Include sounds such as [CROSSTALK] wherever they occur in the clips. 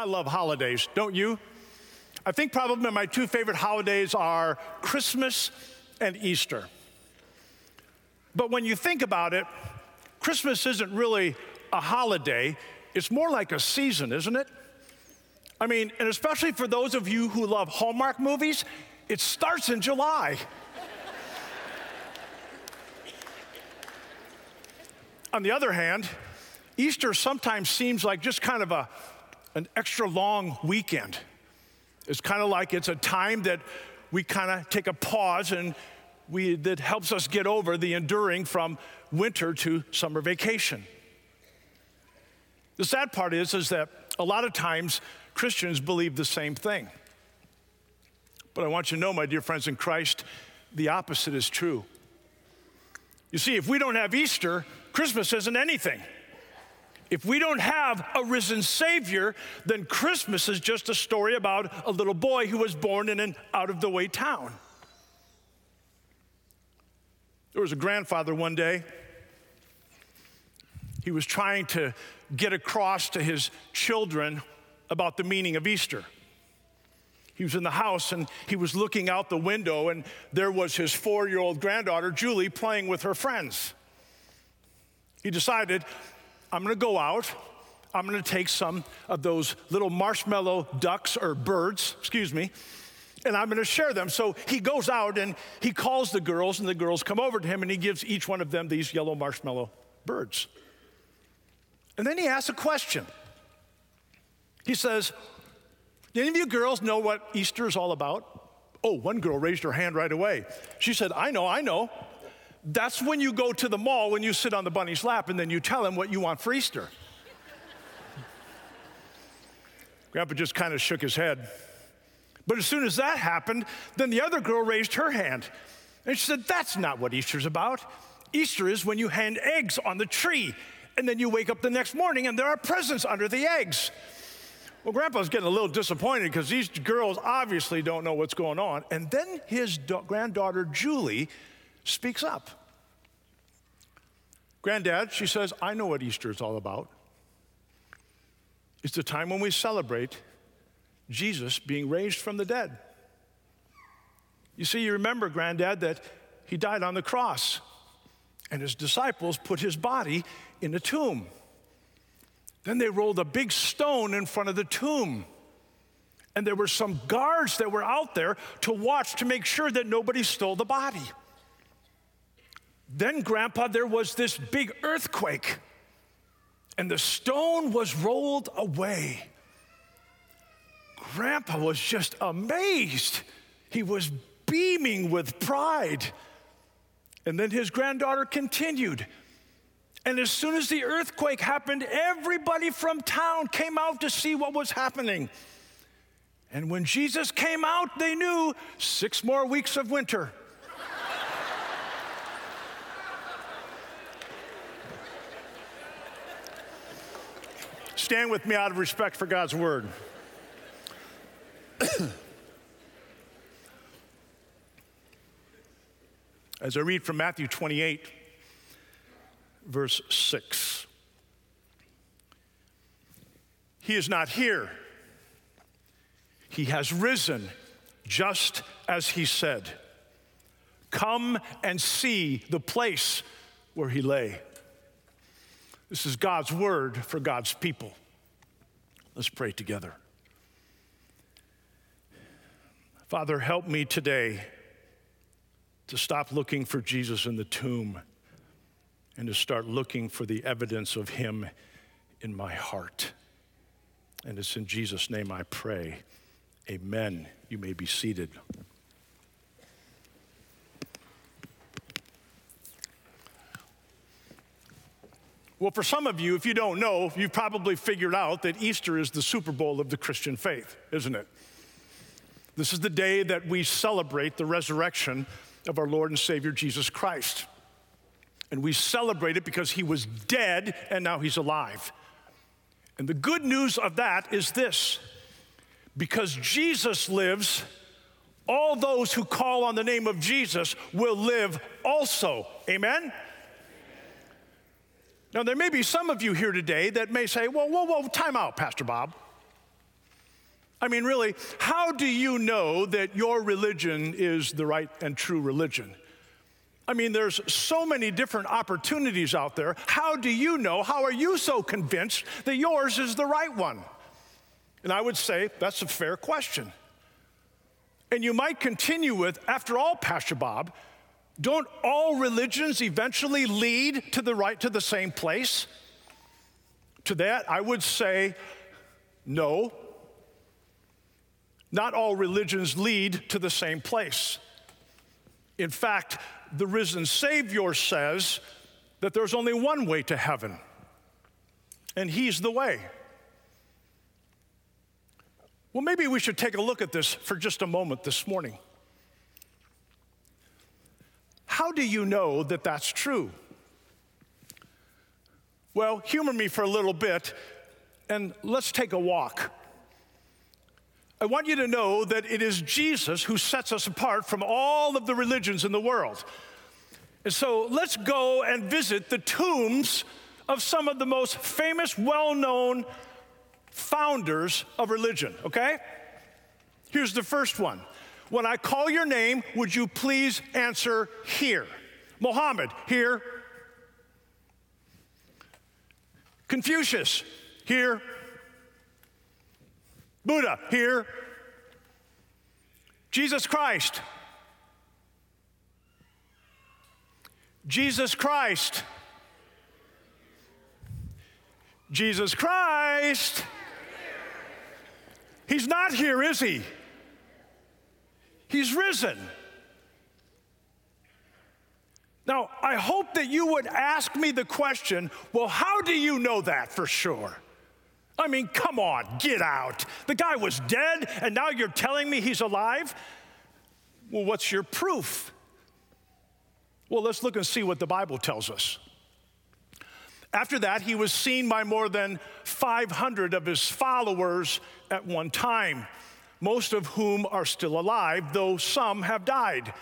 I love holidays, don't you? I think probably my two favorite holidays are Christmas and Easter. But when you think about it, Christmas isn't really a holiday, it's more like a season, isn't it? I mean, and especially for those of you who love Hallmark movies, it starts in July. [LAUGHS] On the other hand, Easter sometimes seems like just kind of a, an extra long weekend. It's kind of like it's a time that we kind of take a pause and we, that helps us get over the enduring from winter to summer vacation. The sad part is, is that a lot of times Christians believe the same thing. But I want you to know, my dear friends in Christ, the opposite is true. You see, if we don't have Easter, Christmas isn't anything. If we don't have a risen Savior, then Christmas is just a story about a little boy who was born in an out of the way town. There was a grandfather one day. He was trying to get across to his children about the meaning of Easter. He was in the house and he was looking out the window, and there was his four year old granddaughter, Julie, playing with her friends. He decided, I'm gonna go out, I'm gonna take some of those little marshmallow ducks or birds, excuse me, and I'm gonna share them. So he goes out and he calls the girls, and the girls come over to him and he gives each one of them these yellow marshmallow birds. And then he asks a question. He says, Do any of you girls know what Easter is all about? Oh, one girl raised her hand right away. She said, I know, I know. That's when you go to the mall, when you sit on the bunny's lap, and then you tell him what you want for Easter. Grandpa just kind of shook his head. But as soon as that happened, then the other girl raised her hand. And she said, That's not what Easter's about. Easter is when you hand eggs on the tree, and then you wake up the next morning and there are presents under the eggs. Well, Grandpa's getting a little disappointed because these girls obviously don't know what's going on. And then his granddaughter, Julie, speaks up. Granddad, she says, I know what Easter is all about. It's the time when we celebrate Jesus being raised from the dead. You see, you remember, Granddad, that he died on the cross, and his disciples put his body in a tomb. Then they rolled a big stone in front of the tomb. And there were some guards that were out there to watch to make sure that nobody stole the body. Then, Grandpa, there was this big earthquake, and the stone was rolled away. Grandpa was just amazed. He was beaming with pride. And then his granddaughter continued. And as soon as the earthquake happened, everybody from town came out to see what was happening. And when Jesus came out, they knew six more weeks of winter. Stand with me out of respect for God's word. [COUGHS] As I read from Matthew 28, verse 6. He is not here. He has risen just as he said. Come and see the place where he lay. This is God's word for God's people. Let's pray together. Father, help me today to stop looking for Jesus in the tomb and to start looking for the evidence of Him in my heart. And it's in Jesus' name I pray. Amen. You may be seated. Well, for some of you, if you don't know, you've probably figured out that Easter is the Super Bowl of the Christian faith, isn't it? This is the day that we celebrate the resurrection of our Lord and Savior Jesus Christ. And we celebrate it because he was dead and now he's alive. And the good news of that is this because Jesus lives, all those who call on the name of Jesus will live also. Amen? Now, there may be some of you here today that may say, whoa, whoa, whoa, time out, Pastor Bob. I mean, really, how do you know that your religion is the right and true religion? I mean, there's so many different opportunities out there. How do you know? How are you so convinced that yours is the right one? And I would say that's a fair question. And you might continue with, after all, Pastor Bob, don't all religions eventually lead to the right to the same place? To that, I would say no. Not all religions lead to the same place. In fact, the risen Savior says that there's only one way to heaven, and He's the way. Well, maybe we should take a look at this for just a moment this morning. How do you know that that's true? Well, humor me for a little bit and let's take a walk. I want you to know that it is Jesus who sets us apart from all of the religions in the world. And so let's go and visit the tombs of some of the most famous, well known founders of religion, okay? Here's the first one. When I call your name, would you please answer here? Mohammed, here. Confucius, here. Buddha, here. Jesus Christ. Jesus Christ. Jesus Christ. He's not here, is he? He's risen. Now, I hope that you would ask me the question well, how do you know that for sure? I mean, come on, get out. The guy was dead, and now you're telling me he's alive? Well, what's your proof? Well, let's look and see what the Bible tells us. After that, he was seen by more than 500 of his followers at one time, most of whom are still alive, though some have died.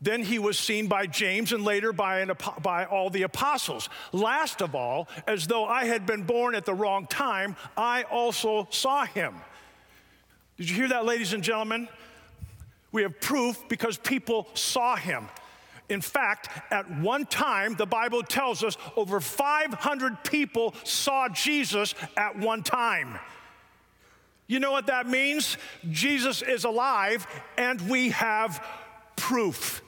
Then he was seen by James and later by, an, by all the apostles. Last of all, as though I had been born at the wrong time, I also saw him. Did you hear that, ladies and gentlemen? We have proof because people saw him. In fact, at one time, the Bible tells us over 500 people saw Jesus at one time. You know what that means? Jesus is alive and we have proof.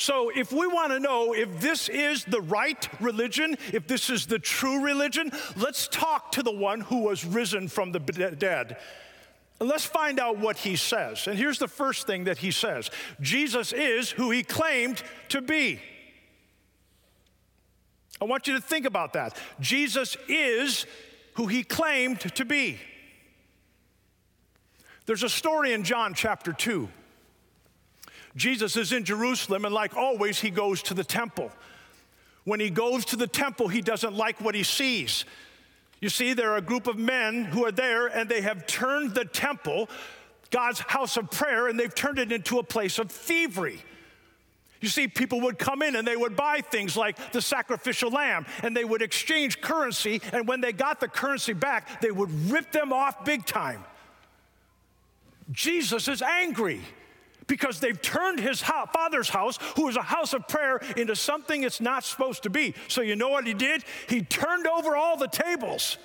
So, if we want to know if this is the right religion, if this is the true religion, let's talk to the one who was risen from the dead. And let's find out what he says. And here's the first thing that he says Jesus is who he claimed to be. I want you to think about that. Jesus is who he claimed to be. There's a story in John chapter 2 Jesus is in Jerusalem, and like always, he goes to the temple. When he goes to the temple, he doesn't like what he sees. You see, there are a group of men who are there, and they have turned the temple, God's house of prayer, and they've turned it into a place of thievery. You see, people would come in and they would buy things like the sacrificial lamb, and they would exchange currency, and when they got the currency back, they would rip them off big time. Jesus is angry because they've turned his house, father's house, who is a house of prayer, into something it's not supposed to be. So, you know what he did? He turned over all the tables.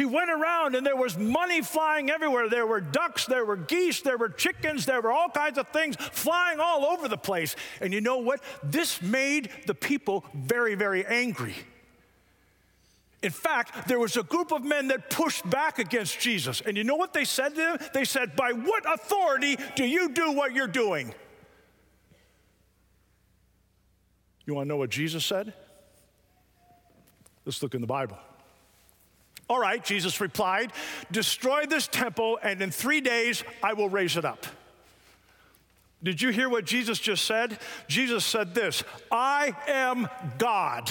He went around and there was money flying everywhere. There were ducks, there were geese, there were chickens, there were all kinds of things flying all over the place. And you know what? This made the people very, very angry. In fact, there was a group of men that pushed back against Jesus. And you know what they said to him? They said, By what authority do you do what you're doing? You want to know what Jesus said? Let's look in the Bible. All right, Jesus replied, Destroy this temple, and in three days I will raise it up. Did you hear what Jesus just said? Jesus said this I am God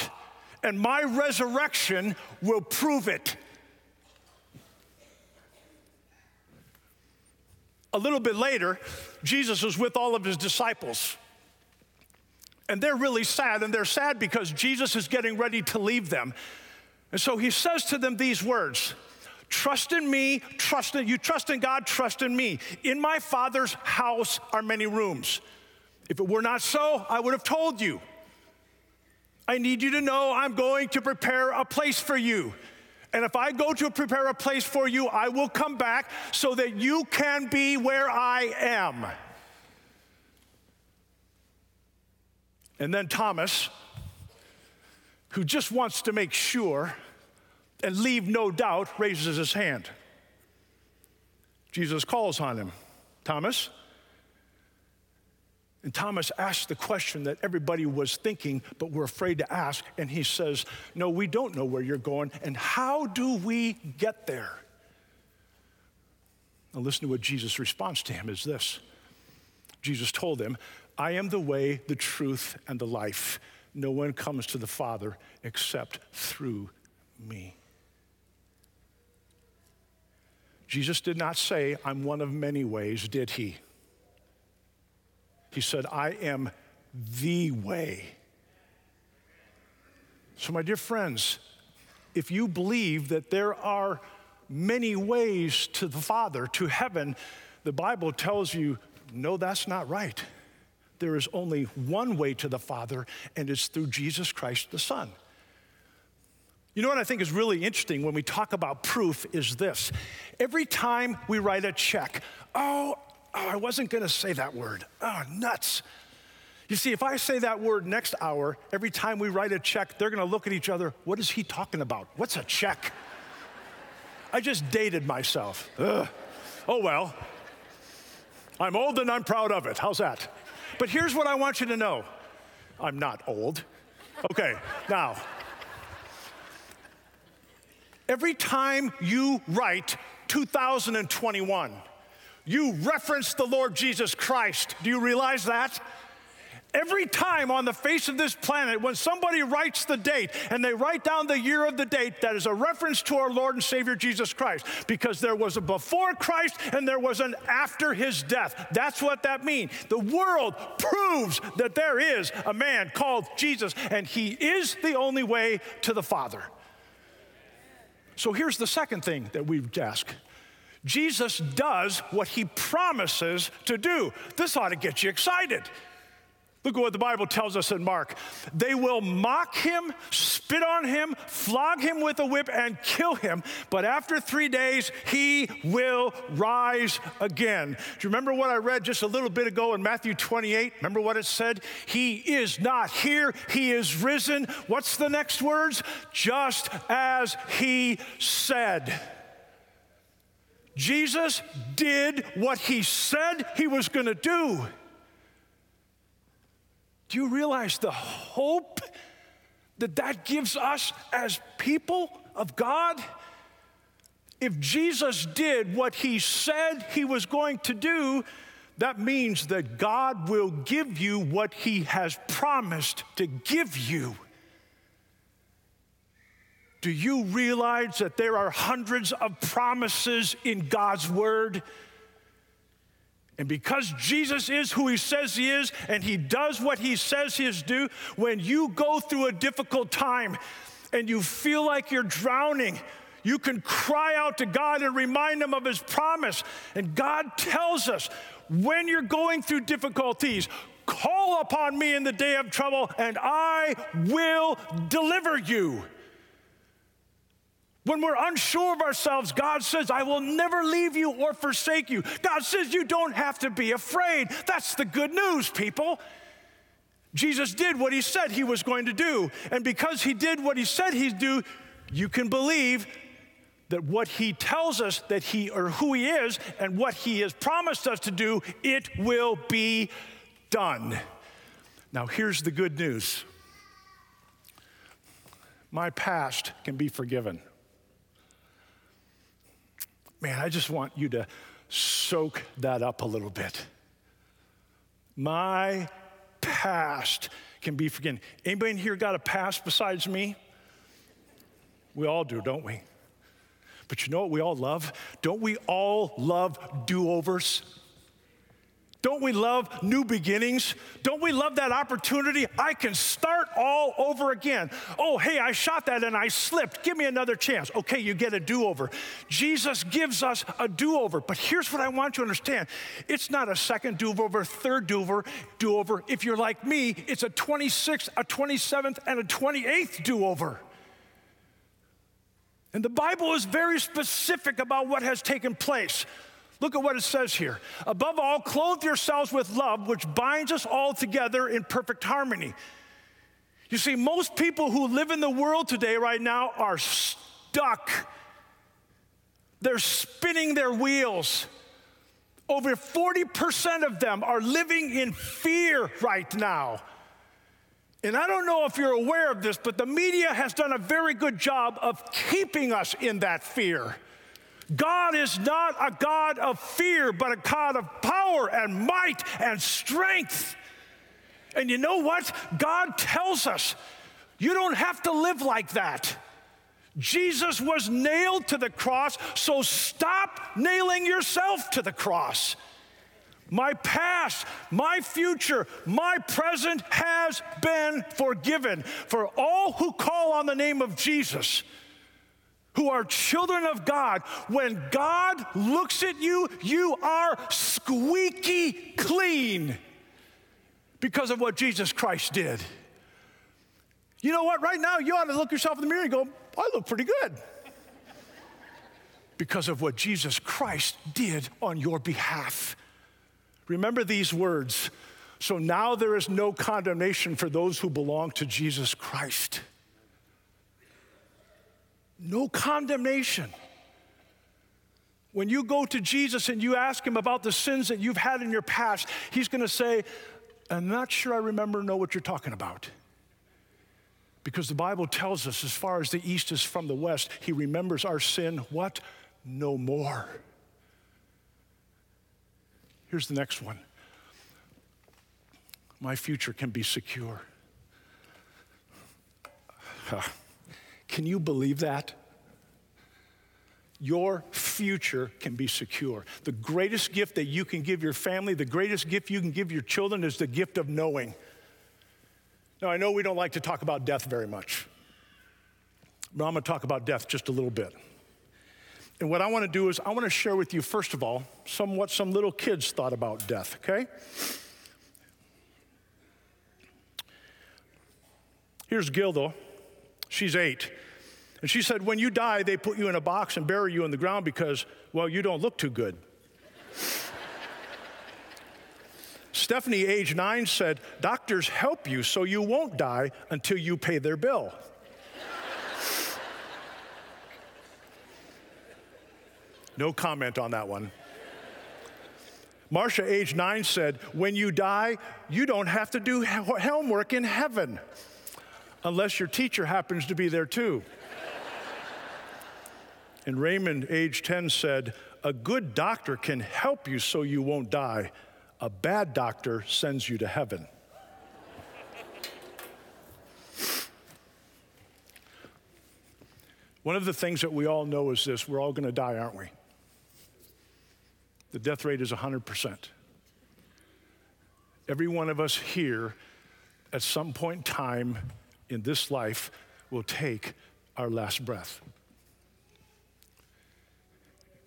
and my resurrection will prove it. A little bit later, Jesus was with all of his disciples. And they're really sad, and they're sad because Jesus is getting ready to leave them. And so he says to them these words Trust in me, trust in you trust in God, trust in me. In my Father's house are many rooms. If it were not so, I would have told you. I need you to know I'm going to prepare a place for you. And if I go to prepare a place for you, I will come back so that you can be where I am. And then Thomas, who just wants to make sure and leave no doubt, raises his hand. Jesus calls on him Thomas. And Thomas asks the question that everybody was thinking, but were afraid to ask. And he says, No, we don't know where you're going. And how do we get there? Now, listen to what Jesus' response to him is this Jesus told him, I am the way, the truth, and the life. No one comes to the Father except through me. Jesus did not say, I'm one of many ways, did he? He said, I am the way. So, my dear friends, if you believe that there are many ways to the Father, to heaven, the Bible tells you, no, that's not right. There is only one way to the Father, and it's through Jesus Christ the Son. You know what I think is really interesting when we talk about proof is this. Every time we write a check, oh, oh I wasn't going to say that word. Oh, nuts. You see, if I say that word next hour, every time we write a check, they're going to look at each other. What is he talking about? What's a check? [LAUGHS] I just dated myself. Ugh. Oh, well. I'm old and I'm proud of it. How's that? But here's what I want you to know I'm not old. Okay, now. Every time you write 2021, you reference the Lord Jesus Christ. Do you realize that? Every time on the face of this planet, when somebody writes the date and they write down the year of the date, that is a reference to our Lord and Savior Jesus Christ, because there was a before Christ and there was an after his death. That's what that means. The world proves that there is a man called Jesus, and he is the only way to the Father. So here's the second thing that we ask Jesus does what he promises to do. This ought to get you excited. Look at what the Bible tells us in Mark. They will mock him, spit on him, flog him with a whip, and kill him. But after three days, he will rise again. Do you remember what I read just a little bit ago in Matthew 28? Remember what it said? He is not here, he is risen. What's the next words? Just as he said. Jesus did what he said he was going to do. Do you realize the hope that that gives us as people of God? If Jesus did what he said he was going to do, that means that God will give you what he has promised to give you. Do you realize that there are hundreds of promises in God's word? And because Jesus is who he says he is and he does what he says he is do, when you go through a difficult time and you feel like you're drowning, you can cry out to God and remind him of his promise. And God tells us when you're going through difficulties, call upon me in the day of trouble and I will deliver you. When we're unsure of ourselves, God says, I will never leave you or forsake you. God says, You don't have to be afraid. That's the good news, people. Jesus did what he said he was going to do. And because he did what he said he'd do, you can believe that what he tells us that he or who he is and what he has promised us to do, it will be done. Now, here's the good news my past can be forgiven. Man, I just want you to soak that up a little bit. My past can be forgiven. Anybody in here got a past besides me? We all do, don't we? But you know what we all love? Don't we all love do overs? Don't we love new beginnings? Don't we love that opportunity? I can start all over again. Oh, hey, I shot that and I slipped. Give me another chance. Okay, you get a do over. Jesus gives us a do over. But here's what I want you to understand it's not a second do over, third do over, do over. If you're like me, it's a 26th, a 27th, and a 28th do over. And the Bible is very specific about what has taken place. Look at what it says here. Above all, clothe yourselves with love, which binds us all together in perfect harmony. You see, most people who live in the world today, right now, are stuck. They're spinning their wheels. Over 40% of them are living in fear right now. And I don't know if you're aware of this, but the media has done a very good job of keeping us in that fear. God is not a God of fear, but a God of power and might and strength. And you know what? God tells us you don't have to live like that. Jesus was nailed to the cross, so stop nailing yourself to the cross. My past, my future, my present has been forgiven. For all who call on the name of Jesus, who are children of God, when God looks at you, you are squeaky clean because of what Jesus Christ did. You know what? Right now, you ought to look yourself in the mirror and go, I look pretty good. because of what Jesus Christ did on your behalf. Remember these words. So now there is no condemnation for those who belong to Jesus Christ. No condemnation. When you go to Jesus and you ask him about the sins that you've had in your past, he's going to say, I'm not sure I remember know what you're talking about. Because the Bible tells us as far as the east is from the west, he remembers our sin what? No more. Here's the next one. My future can be secure. [LAUGHS] Ah. Can you believe that? Your future can be secure. The greatest gift that you can give your family, the greatest gift you can give your children is the gift of knowing. Now, I know we don't like to talk about death very much, but I'm going to talk about death just a little bit. And what I want to do is, I want to share with you, first of all, some what some little kids thought about death, okay? Here's Gilda. She's eight. And she said, When you die, they put you in a box and bury you in the ground because, well, you don't look too good. [LAUGHS] Stephanie, age nine, said, Doctors help you so you won't die until you pay their bill. no comment on that one. Marcia, age nine, said, When you die, you don't have to do homework in heaven unless your teacher happens to be there too. and Raymond, age 10, said, A good doctor can help you so you won't die. A bad doctor sends you to heaven. One of the things that we all know is this we're all going to die, aren't we? The death rate is 100%. Every one of us here at some point in time in this life will take our last breath.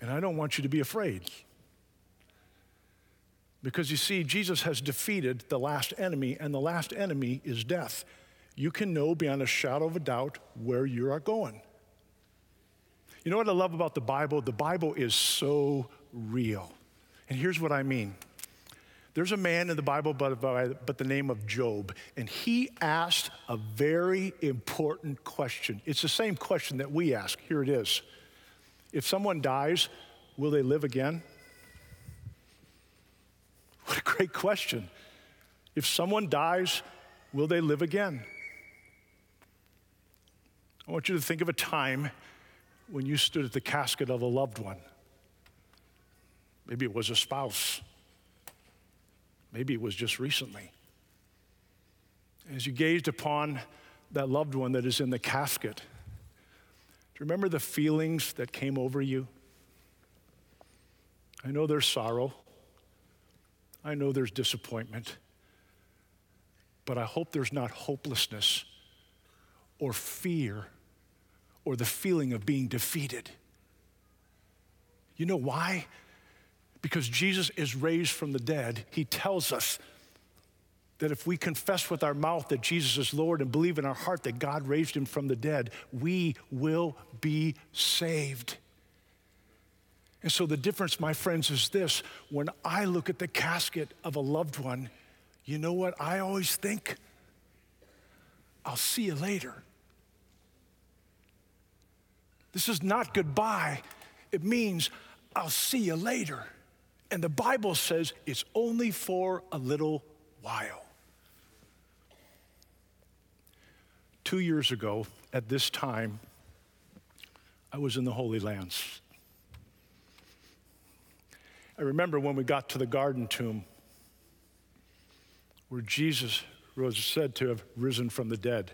And I don't want you to be afraid. Because you see, Jesus has defeated the last enemy, and the last enemy is death. You can know beyond a shadow of a doubt where you are going. You know what I love about the Bible? The Bible is so real. And here's what I mean there's a man in the Bible by, by, the name of Job, and he asked a very important question. It's the same question that we ask. Here it is If someone dies, will they live again? [LAUGHS] What a great question. If someone dies, will they live again? I want you to think of a time when you stood at the casket of a loved one. Maybe it was a spouse Maybe it was just recently. As you gazed upon that loved one that is in the casket, do you remember the feelings that came over you? I know there's sorrow. I know there's disappointment. But I hope there's not hopelessness or fear or the feeling of being defeated. You know why? Because Jesus is raised from the dead. He tells us that if we confess with our mouth that Jesus is Lord and believe in our heart that God raised him from the dead, we will be saved. And so the difference, my friends, is this when I look at the casket of a loved one, you know what I always think? I'll see you later. This is not goodbye, it means I'll see you later. And the Bible says it's only for a little while. Two years ago, at this time, I was in the Holy Lands. I remember when we got to the garden tomb where Jesus was said to have risen from the dead.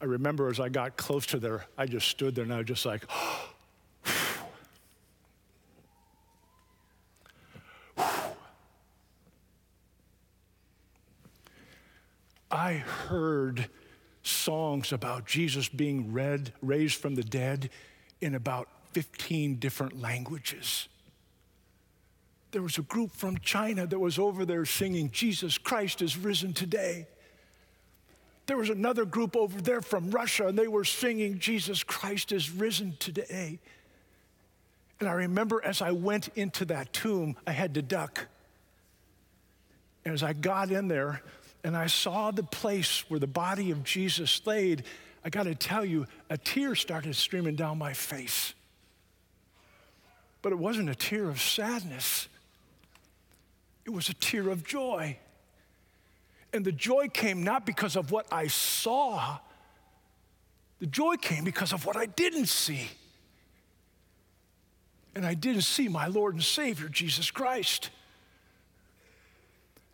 I remember as I got close to there, I just stood there and I was just like, [GASPS] I heard songs about Jesus being read, raised from the dead in about 15 different languages. There was a group from China that was over there singing, Jesus Christ is risen today. There was another group over there from Russia, and they were singing, Jesus Christ is risen today. And I remember as I went into that tomb, I had to duck. And as I got in there and I saw the place where the body of Jesus laid, I got to tell you, a tear started streaming down my face. But it wasn't a tear of sadness, it was a tear of joy. And the joy came not because of what I saw, the joy came because of what I didn't see. And I didn't see my Lord and Savior, Jesus Christ.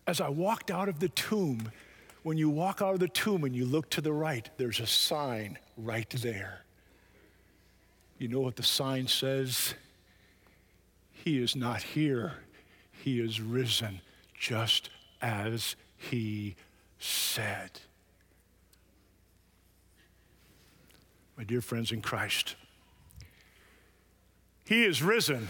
As I walked out of the tomb, when you walk out of the tomb and you look to the right, there's a sign right there. You know what the sign says? He is not here he is risen just as he said. My dear friends in Christ, he is risen